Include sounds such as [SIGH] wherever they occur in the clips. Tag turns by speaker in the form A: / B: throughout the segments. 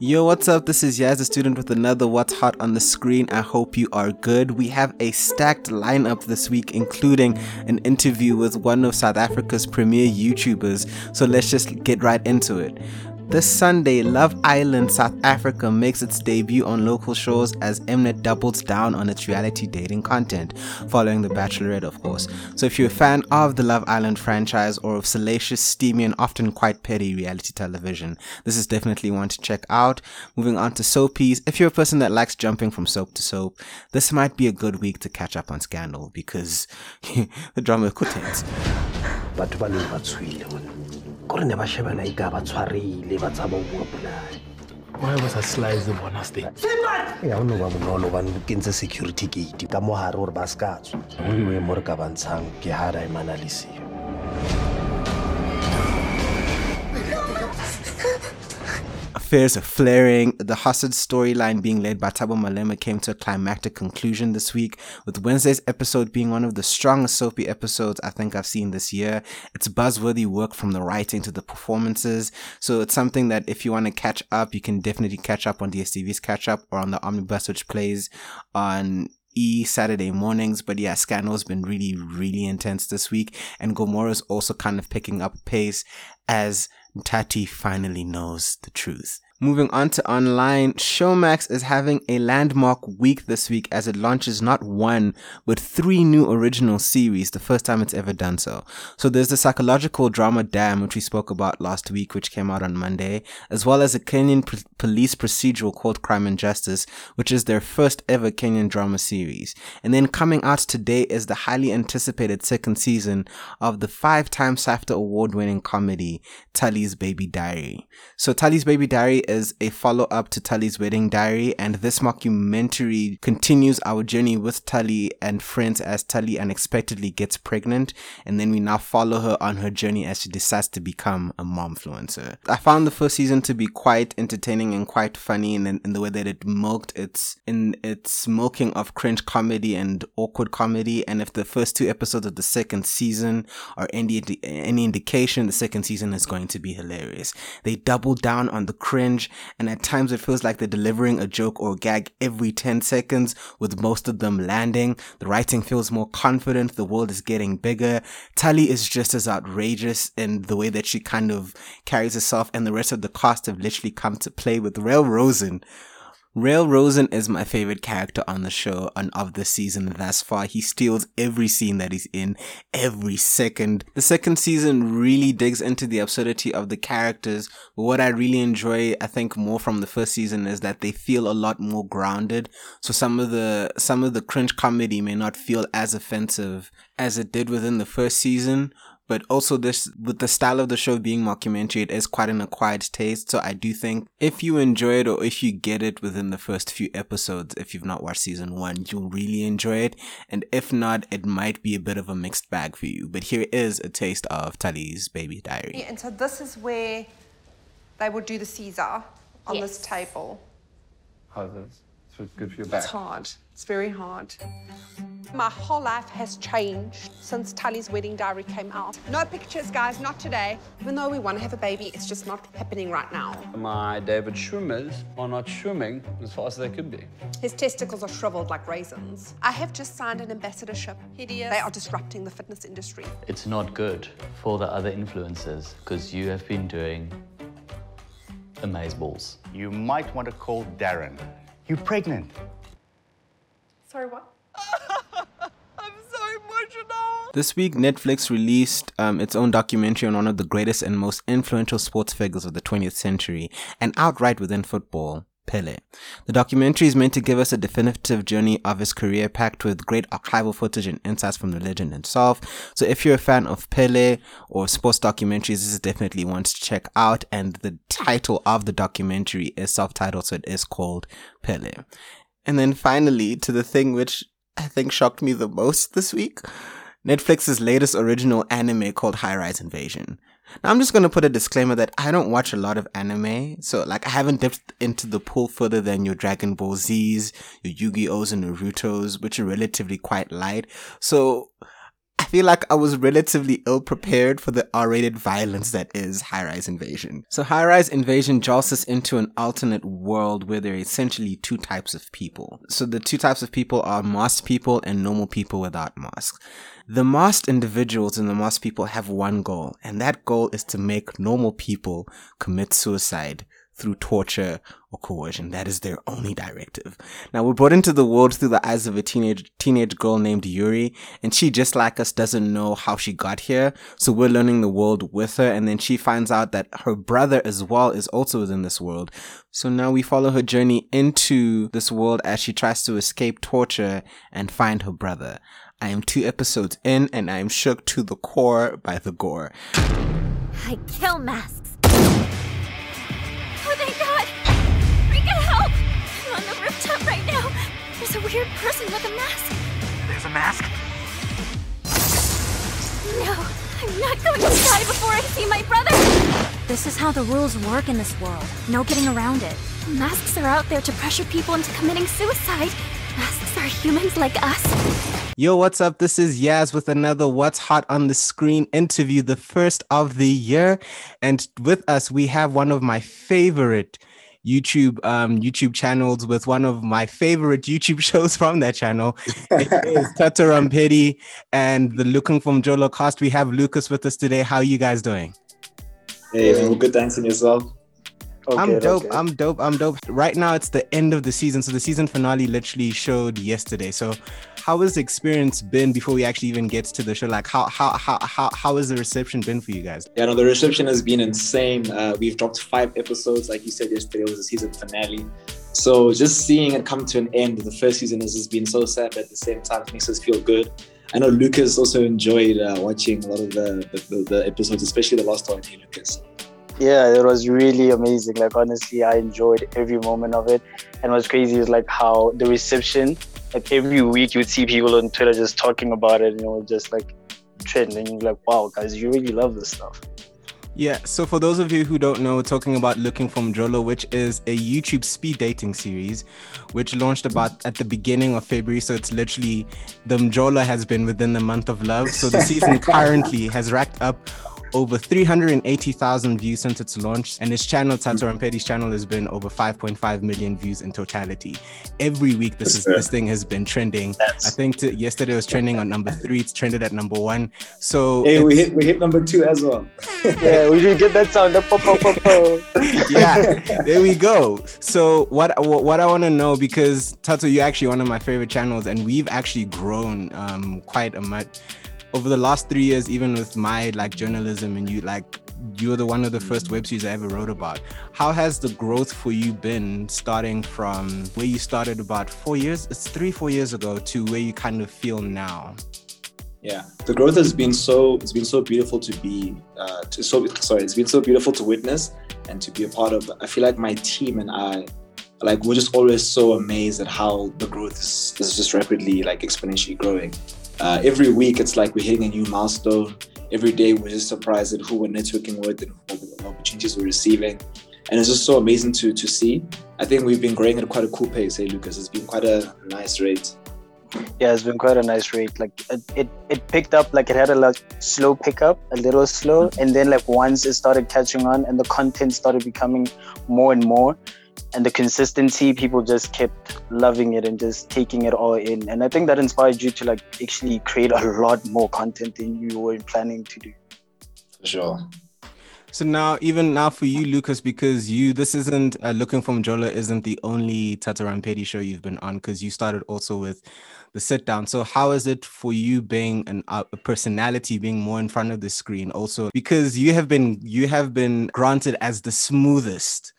A: Yo, what's up? This is Yaz, a student with another What's Hot on the Screen. I hope you are good. We have a stacked lineup this week, including an interview with one of South Africa's premier YouTubers. So let's just get right into it. This Sunday, Love Island South Africa makes its debut on local shows as Mnet doubles down on its reality dating content, following The Bachelorette, of course. So, if you're a fan of the Love Island franchise or of salacious, steamy, and often quite petty reality television, this is definitely one to check out. Moving on to soapies, if you're a person that likes jumping from soap to soap, this might be a good week to catch up on Scandal because [LAUGHS] the drama could tense.
B: Ba ba mone kore ne ba shebana e ka ba tshwarile ba tsaba o bua polane
C: Why was a slice the bonus day?
B: e o no ba bonolo bane ke ntse security gate ka mo gare gore ba se ka tswa. Nngwe mo re ka bantshang ke ga daemana le seo
A: Affairs are flaring. The hostage storyline being led by Thabo Malema came to a climactic conclusion this week, with Wednesday's episode being one of the strongest soapy episodes I think I've seen this year. It's buzzworthy work from the writing to the performances, so it's something that if you want to catch up, you can definitely catch up on DSTV's catch up or on the omnibus which plays on E Saturday mornings. But yeah, Scandal's been really, really intense this week, and Gomora's also kind of picking up pace as Tati finally knows the truth. Moving on to online, Showmax is having a landmark week this week as it launches not one, but three new original series, the first time it's ever done so. So there's the psychological drama Dam, which we spoke about last week, which came out on Monday, as well as a Kenyan pr- police procedural called Crime and Justice, which is their first ever Kenyan drama series. And then coming out today is the highly anticipated second season of the five-time SAFTA award-winning comedy, Tali's Baby Diary. So Tali's Baby Diary is a follow up to Tali's Wedding Diary, and this mockumentary continues our journey with Tali and friends as Tali unexpectedly gets pregnant, and then we now follow her on her journey as she decides to become a momfluencer. I found the first season to be quite entertaining and quite funny in, in the way that it milked its in its milking of cringe comedy and awkward comedy, and if the first two episodes of the second season are any any indication, the second season is going to be hilarious. They double down on the cringe, and at times it feels like they're delivering a joke or gag every 10 seconds, with most of them landing. The writing feels more confident, the world is getting bigger. Tali is just as outrageous in the way that she kind of carries herself, and the rest of the cast have literally come to play with Rail Rosen. Rail Rosen is my favorite character on the show and of the season thus far. He steals every scene that he's in, every second. The second season really digs into the absurdity of the characters, but what I really enjoy, I think, more from the first season is that they feel a lot more grounded. So some of the some of the cringe comedy may not feel as offensive as it did within the first season, but also this with the style of the show being mockumentary it is quite an acquired taste. So i do think if you enjoy it or if you get it within the first few episodes if you've not watched season one you'll really enjoy it. And if not it might be a bit of a mixed bag for you. But here is a taste of Tali's baby diary.
D: And so this is where they would do the Caesar on this table.
E: How's that? So it's good for your
D: It's hard. It's very hard. My whole life has changed since Tali's wedding diary came out. No pictures, guys, not today. Even though we want to have a baby, it's just not happening right now.
E: My David Schwimmers are not swimming as fast as they could be.
D: His testicles are shriveled like raisins. I have just signed an ambassadorship. Hideous. They are disrupting the fitness industry.
F: It's not good for the other influencers because you have been doing amazeballs.
G: You might want to call Darren. You pregnant?
D: Sorry, what? [LAUGHS]
A: This week, Netflix released um, its own documentary on one of the greatest and most influential sports figures of the 20th century, and outright within football, Pele. The documentary is meant to give us a definitive journey of his career packed with great archival footage and insights from the legend himself. So if you're a fan of Pele or sports documentaries, this is definitely one to check out. And the title of the documentary is self-titled, so it is called Pele. And then finally, to the thing which I think shocked me the most this week. Netflix's latest original anime called High Rise Invasion. Now, I'm just going to put a disclaimer that I don't watch a lot of anime, so like I haven't dipped into the pool further than your Dragon Ball Z's, your Yu-Gi-Oh's and Naruto's, which are relatively quite light. So I feel like I was relatively ill prepared for the R rated violence that is High Rise Invasion. So, High Rise Invasion jolts us into an alternate world where there are essentially two types of people. So, the two types of people are masked people and normal people without masks. The masked individuals and the masked people have one goal, and that goal is to make normal people commit suicide through torture or coercion. That is their only directive. Now we're brought into the world through the eyes of a teenage teenage girl named Yuri, and she just like us doesn't know how she got here. So we're learning the world with her, and then she finds out that her brother as well is also within this world. So now we follow her journey into this world as she tries to escape torture and find her brother. I am two episodes in, and I am shook to the core by the gore.
H: I kill masks. Oh, thank God! Rika, help! I'm on the rooftop right now. There's a weird person with a mask.
C: There's a mask?
H: No, I'm not going to die before I see my brother! This is how the rules work in this world. No getting around it. Masks are out there to pressure people into committing suicide. Masks are humans like us.
A: Yo, what's up? This is Yaz with another What's Hot on the Screen interview, the first of the year. And with us, we have one of my favorite YouTube um, YouTube channels with one of my favorite YouTube [LAUGHS] shows from that channel. It [LAUGHS] is Tato Rampedi and the Looking for Mjolo cast. We have Lucas with us today. How are you guys doing?
I: Hey, good thanks and yourself.
A: I'm dope. I'm dope. I'm dope. Right now, it's the end of the season. So the season finale literally showed yesterday. So how has the experience been before we actually even get to the show? Like how how how how, how has the reception been for you guys?
I: Yeah, no, the reception has been insane. Uh, we've dropped five episodes, like you said yesterday, it was the season finale. So just seeing it come to an end, the first season has just been so sad, but at the same time, it makes us feel good. I know Lucas also enjoyed uh, watching a lot of the, the, the episodes, especially the last one. Hey, Lucas.
J: Yeah, it was really amazing. Like honestly, I enjoyed every moment of it. And what's crazy is like how the reception, like every week you would see people on Twitter just talking about it, and it was just like trending. You're like, wow, guys, you really love this stuff.
A: Yeah, so for those of you who don't know, we're talking about Looking for Mjolo, which is a YouTube speed dating series, which launched about at the beginning of February. So it's literally the Mjolo has been within the month of love. So the season [LAUGHS] currently has racked up over 380,000 views since its launch, and his channel, Tato Rampedi's channel, has been over 5.5 million views in totality. Every week, this is this thing has been trending. I think t- yesterday was trending on number three. It's trended at number one. So
I: hey, we hit we hit number two as well. [LAUGHS]
J: yeah, we should get that sound. The pop, pop, pop, pop.
A: yeah, there we go. So what what I want to know because Tato, you're actually one of my favorite channels, and we've actually grown um, quite a much over the last three years, even with my like journalism and you like you're the one of the first web series I ever wrote about. How has the growth for you been starting from where you started about four years? It's three, four years ago to where you kind of feel now.
I: Yeah, the growth has been so it's been so beautiful to be uh, to so sorry it's been so beautiful to witness and to be a part of. I feel like my team and I like we're just always so amazed at how the growth is, is just rapidly like exponentially growing uh, every week it's like we're hitting a new milestone. Every day we're just surprised at who we're networking with and what opportunities we're receiving. And it's just so amazing to to see. I think we've been growing at quite a cool pace, hey Lucas. It's been quite a nice rate.
J: Yeah, it's been quite a nice rate. Like it, it, it picked up, like it had a like, slow pickup, a little slow, and then like once it started catching on and the content started becoming more and more, and the consistency people just kept loving it and just taking it all in and i think that inspired you to like actually create a lot more content than you were planning to do
I: for sure
A: so now, even now for you, Lucas, because you this isn't uh, looking for Mjolo isn't the only Tato Rampedi show you've been on because you started also with the sit down. So how is it for you being an, uh, a personality, being more in front of the screen? Also, because you have been you have been granted as the smoothest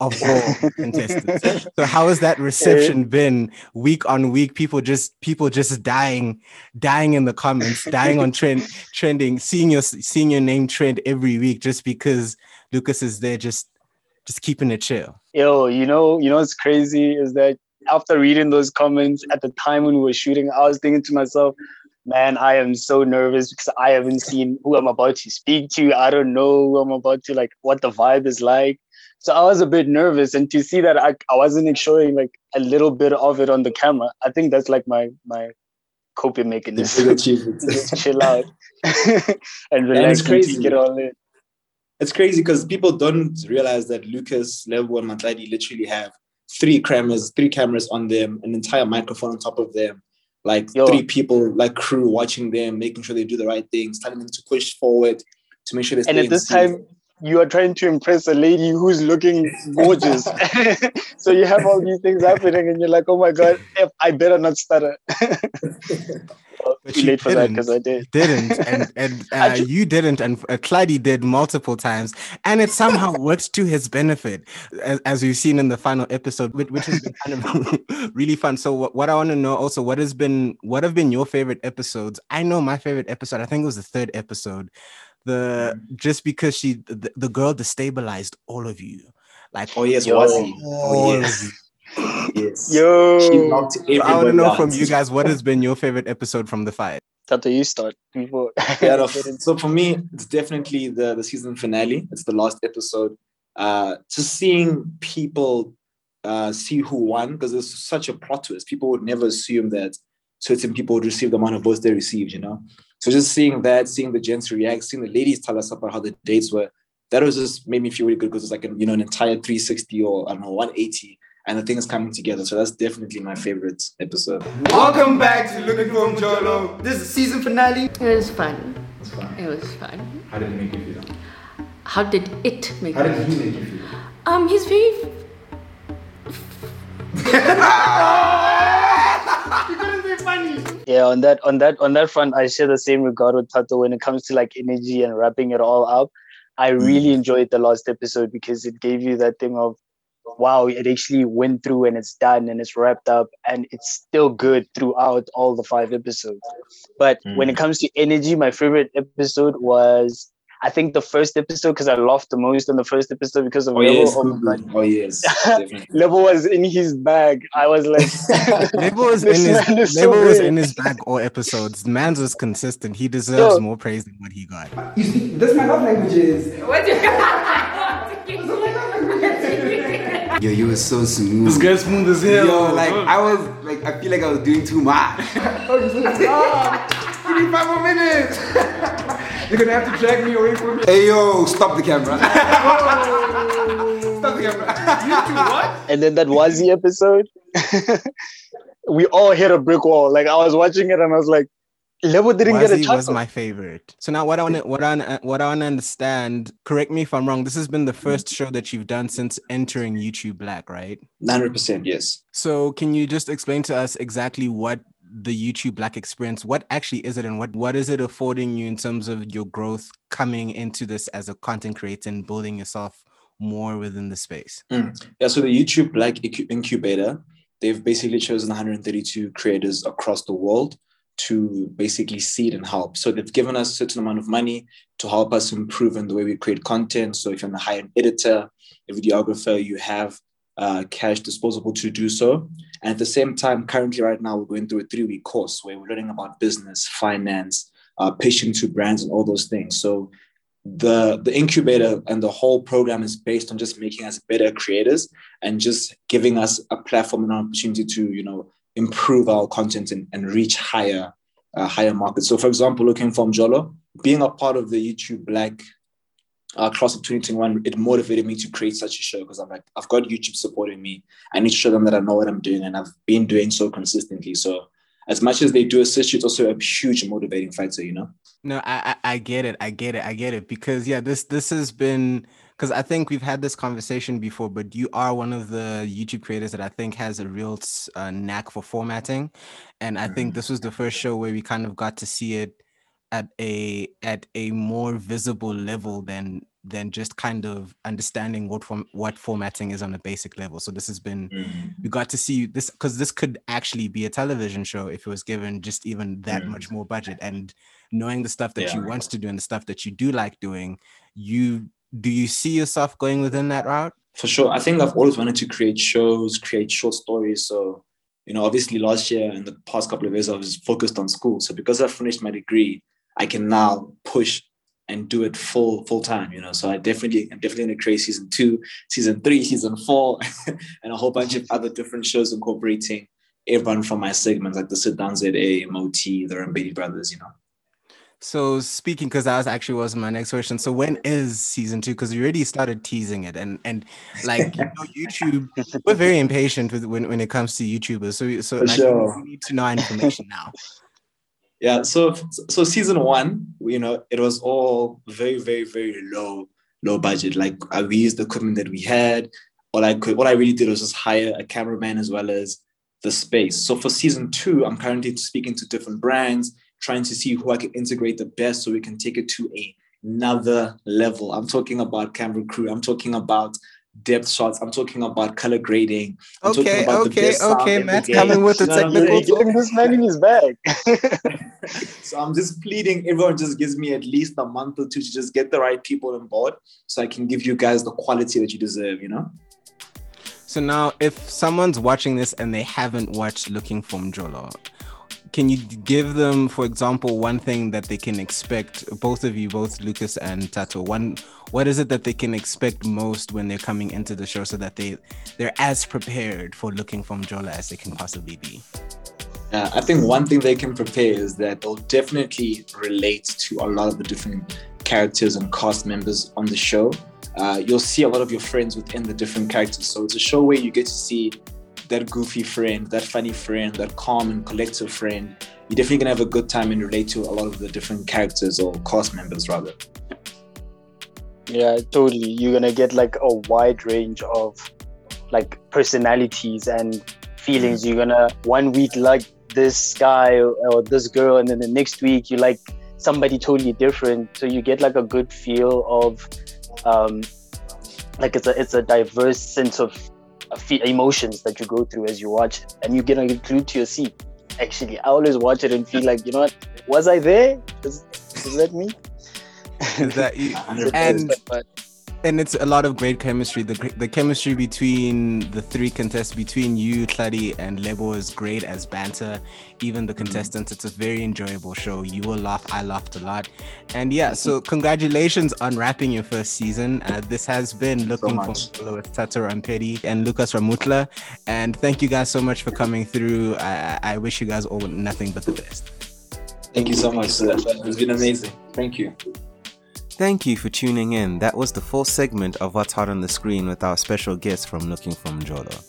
A: of all contestants. So how has that reception been week on week? People just people just dying, dying in the comments, dying on trend [LAUGHS] trending, seeing your seeing your name trend every week just because Lucas is there just just keeping it chill.
J: Yo, you know, you know what's crazy is that after reading those comments at the time when we were shooting, I was thinking to myself, man, I am so nervous because I haven't seen who I'm about to speak to. I don't know who I'm about to like what the vibe is like. So I was a bit nervous, and to see that I, I wasn't showing like a little bit of it on the camera, I think that's like my my coping mechanism. [LAUGHS] just chill out [LAUGHS] and relax
I: it's
J: and
I: crazy.
J: it all in.
I: It's crazy because people don't realize that Lucas, Level, and Matladi literally have three cameras, three cameras on them, an entire microphone on top of them, like
J: Yo.
I: three people, like crew watching them, making sure they do the right things, telling them to push forward, to make sure they stay
J: And at this time, you are trying to impress a lady who's looking gorgeous. [LAUGHS] [LAUGHS] so you have all these things happening, and you're like, "Oh my god, I better not stutter." [LAUGHS] Well,
A: But
J: too
A: you
J: late for that
A: didn't.
J: because I did.
A: didn't and and uh, you didn't and uh, Clyde did multiple times and it somehow worked to his benefit as, as we've seen in the final episode which, which has been kind of really fun so what, what i want to know also what has been what have been your favorite episodes i know my favorite episode i think it was the third episode the just because she the, the girl destabilized all of you like
I: Oh yes,
J: Yo.
I: Wazzy.
A: all
I: Oh yes. Yes.
J: Yo,
I: She knocked
A: So i want to know
I: out.
A: from you guys what has been your favorite episode from the fight
J: Tato, you start before. [LAUGHS]
I: yeah, no, so for me, it's definitely the the season finale. It's the last episode. Uh, just seeing people uh, see who won because it's such a plot twist. People would never assume that certain people would receive the amount of votes they received. You know, so just seeing that, seeing the gents react, seeing the ladies tell us about how the dates were, that was just made me feel really good because it's like an, you know an entire 360 or I don't know 180, and the thing is coming together. So that's definitely my favorite episode.
K: Welcome back to Looking for Mjolo. This is season finale.
L: It was fun. It was fun.
K: How did it make you feel?
L: How did it make
K: How did he make you feel?
L: Um, he's very. [LAUGHS] [LAUGHS]
J: Yeah, on that on that on that front, I share the same regard with Tato when it comes to like energy and wrapping it all up. I mm. really enjoyed the last episode because it gave you that thing of wow, it actually went through and it's done and it's wrapped up and it's still good throughout all the five episodes. But when it mm. comes to energy, my favorite episode was I think the first episode because I laughed the most on the first episode because of
I: Oh
J: Level.
I: yes,
J: Oh my
I: oh yes, [LAUGHS] definitely.
J: Level was in his bag. I was like, [LAUGHS]
A: Label was [LAUGHS] in his
J: is so
A: was in his bag all episodes. Man's was consistent. He deserves
J: Yo.
A: more praise than what he got.
K: You speak, this my love language is.
M: Yo, you were so smooth.
K: This guy's smooth as hell.
M: Yo, like I was like I feel like I was doing too much.
K: Oh, you said, ah, give me five more minutes. You're gonna have to drag me away from me.
M: Hey yo, stop the camera. [LAUGHS]
K: Stop the camera. you two what?
J: and then that Wazi episode, [LAUGHS] we all hit a brick wall. Like I was watching it and I was like, Level didn't get a
A: Wazzy
J: chance.
A: was my favorite. So now, what I want to what I what I want to understand. Correct me if I'm wrong. This has been the first show that you've done since entering YouTube Black, right?
I: Hundred percent, yes.
A: So can you just explain to us exactly what the YouTube Black experience? What actually is it, and what what is it affording you in terms of your growth coming into this as a content creator and building yourself more within the space?
I: Mm. Yeah, so the YouTube Black Incubator, they've basically chosen 132 creators across the world to basically seed and help. So they've given us a certain amount of money to help us improve in the way we create content. So if you're a hire an editor, a videographer, you have uh, cash disposable to do so. And at the same time, currently right now, we're going through a three-week course where we're learning about business, finance, uh, pitching to brands, and all those things. So the the incubator and the whole program is based on just making us better creators and just giving us a platform and an opportunity to you know improve our content and, and reach higher uh, higher markets so for example looking from jolo being a part of the youtube black uh, class of 2021 it motivated me to create such a show because i'm like i've got youtube supporting me i need to show them that i know what i'm doing and i've been doing so consistently so as much as they do assist you it's also a huge motivating factor you know
A: No, I, I I get it. I get it. I get it. Because yeah, this this has been because I think we've had this conversation before, but you are one of the YouTube creators that I think has a real uh, knack for formatting, and I think this was the first show where we kind of got to see it at a at a more visible level than than just kind of understanding what form what formatting is on a basic level. So this has been mm-hmm. we got to see this because this could actually be a television show if it was given just even that much mm-hmm. more budget and knowing the stuff that you want to do and the stuff that you do like doing you do you see yourself going within that route
I: For sure. I think I've always wanted to create shows, create short stories. So, you know, obviously last year and the past couple of years, I was focused on school. So because I finished my degree, I can now push and do it full full time, you know. So I definitely I'm definitely gonna create season two, season three, [LAUGHS] season four, [LAUGHS] and a whole bunch of other different shows incorporating everyone from my segments, like the Sit Down ZA, MOT, the Rampedi brothers, you know.
A: So speaking, because that was actually was my next question. So when is season two? Because you already started teasing it, and and like you know, YouTube, we're very impatient with when, when it comes to YouTubers. So so like,
I: sure.
A: we need to know information now.
I: Yeah, so so season one, you know, it was all very, very, very low, low budget. Like we used the equipment that we had. All I could, what I really did was just hire a cameraman as well as the space. So for season two, I'm currently speaking to different brands, trying to see who I can integrate the best so we can take it to a, another level. I'm talking about camera crew. I'm talking about depth shots. I'm talking about color grading. I'm talking
A: Okay,
I: about the
A: okay,
I: sound
A: okay.
I: in the
A: Matt's
I: game.
A: coming with the
I: You know what I'm
A: technical
I: saying?
J: This man in his bag. [LAUGHS]
I: So I'm just pleading, everyone just gives me at least a month or two to just get the right people on board so I can give you guys the quality that you deserve, you know?
A: So now, if someone's watching this and they haven't watched Looking for Mjolo, can you give them, for example, one thing that they can expect? Both of you, both Lucas and Tato, one, what is it that they can expect most when they're coming into the show, so that they they're as prepared for Looking for Mjolo as they can possibly be?
I: Uh, I think one thing they can prepare is that they'll definitely relate to a lot of the different characters and cast members on the show. Uh, you'll see a lot of your friends within the different characters. So it's a show where you get to see that goofy friend, that funny friend, that calm and collective friend. You're definitely gonna have a good time and relate to a lot of the different characters or cast members rather.
J: Yeah, totally. You're gonna get like a wide range of like personalities and feelings. You're gonna one week like this guy or, this girl, and then the next week you like somebody totally different. So you get like a good feel of um like it's a it's a diverse sense of uh, emotions that you go through as you watch and you get glued to your seat. Actually, I always watch it and feel like you know what was I there? Is, is that me? [LAUGHS]
A: Is that you? and and it's a lot of great chemistry. The the chemistry between the three contestants, between you, Clady, and Lebo is great as banter. Even the contestants, it's a very enjoyable show. You will laugh. I laughed a lot. And yeah, so congratulations on wrapping your first season. Uh, this has been looking for
I: much.
A: Molo with Tato Rampedi and Lucas Ramutla. And thank you guys so much for coming through. I, I wish you guys all nothing but the best.
I: Thank you so much, sir. It's been amazing. Thank you.
A: Thank you for tuning in. That was the full segment of What's Hot on the Screen with our special guest from Looking for Mjolo.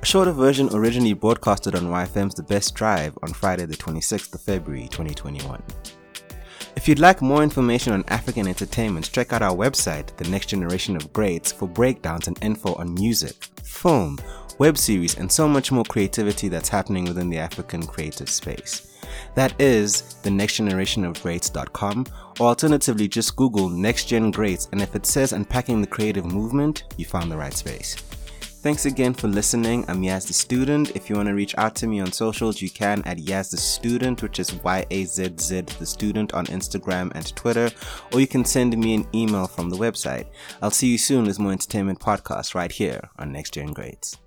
A: A shorter version originally broadcasted on YFM's The Best Drive on Friday, the 26th of February 2021. If you'd like more information on African entertainment, check out our website, The Next Generation of Greats, for breakdowns and info on music, film, web series, and so much more creativity that's happening within the African creative space. That is thenextgenerationofgreats.com, or alternatively, just Google Next Gen Greats, and if it says Unpacking the Creative Movement, you found the right space. Thanks again for listening. I'm Yaz the Student. If you want to reach out to me on socials, you can at Yaz the Student, which is Y A Z Z the Student on Instagram and Twitter, or you can send me an email from the website. I'll see you soon with more entertainment podcasts right here on Next Gen Greats.